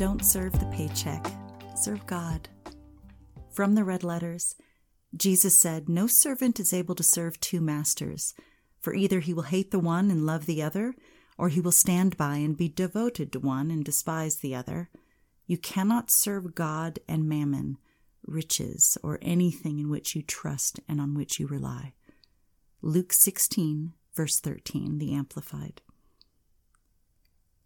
Don't serve the paycheck, serve God. From the red letters, Jesus said, No servant is able to serve two masters, for either he will hate the one and love the other, or he will stand by and be devoted to one and despise the other. You cannot serve God and mammon, riches, or anything in which you trust and on which you rely. Luke 16, verse 13, the Amplified.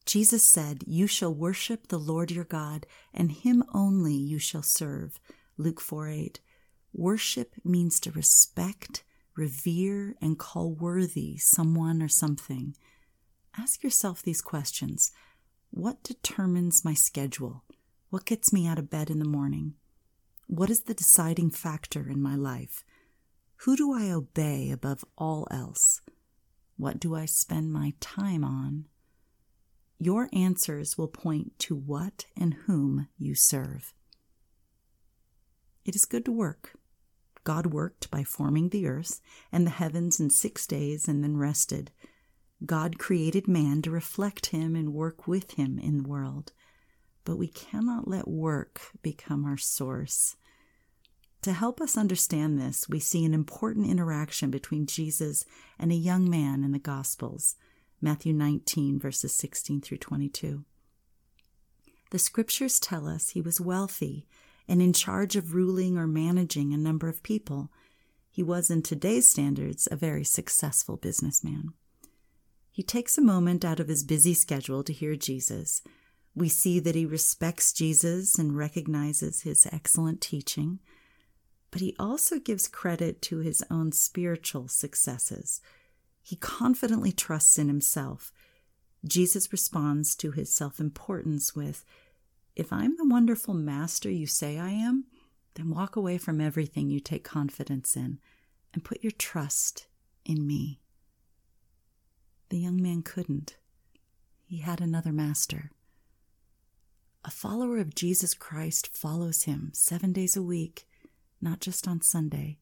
Jesus said, You shall worship the Lord your God, and him only you shall serve. Luke 4 8. Worship means to respect, revere, and call worthy someone or something. Ask yourself these questions What determines my schedule? What gets me out of bed in the morning? What is the deciding factor in my life? Who do I obey above all else? What do I spend my time on? Your answers will point to what and whom you serve. It is good to work. God worked by forming the earth and the heavens in six days and then rested. God created man to reflect him and work with him in the world. But we cannot let work become our source. To help us understand this, we see an important interaction between Jesus and a young man in the Gospels, Matthew 19, verses 16 through 22. The scriptures tell us he was wealthy and in charge of ruling or managing a number of people. He was, in today's standards, a very successful businessman. He takes a moment out of his busy schedule to hear Jesus. We see that he respects Jesus and recognizes his excellent teaching, but he also gives credit to his own spiritual successes. He confidently trusts in himself. Jesus responds to his self importance with, If I'm the wonderful master you say I am, then walk away from everything you take confidence in and put your trust in me. The young man couldn't. He had another master. A follower of Jesus Christ follows him seven days a week, not just on Sunday.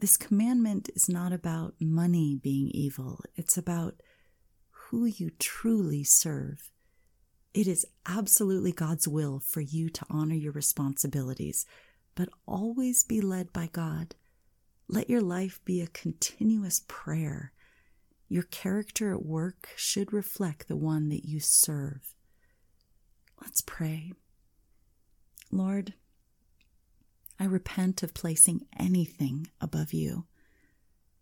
This commandment is not about money being evil, it's about who you truly serve. It is absolutely God's will for you to honor your responsibilities, but always be led by God. Let your life be a continuous prayer your character at work should reflect the one that you serve. Let's pray. Lord, I repent of placing anything above you.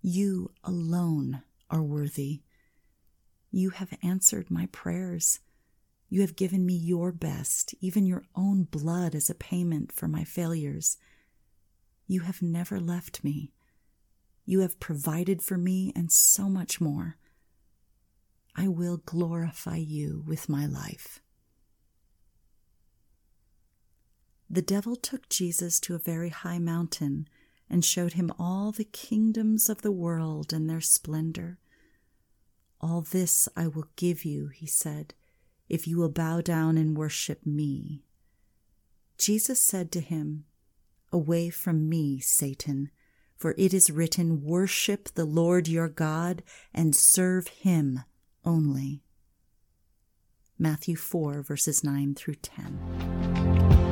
You alone are worthy. You have answered my prayers. You have given me your best, even your own blood as a payment for my failures. You have never left me. You have provided for me and so much more. I will glorify you with my life. The devil took Jesus to a very high mountain and showed him all the kingdoms of the world and their splendor. All this I will give you, he said, if you will bow down and worship me. Jesus said to him, Away from me, Satan for it is written, Worship the Lord your God and serve him only. Matthew 4, verses 9 through 10.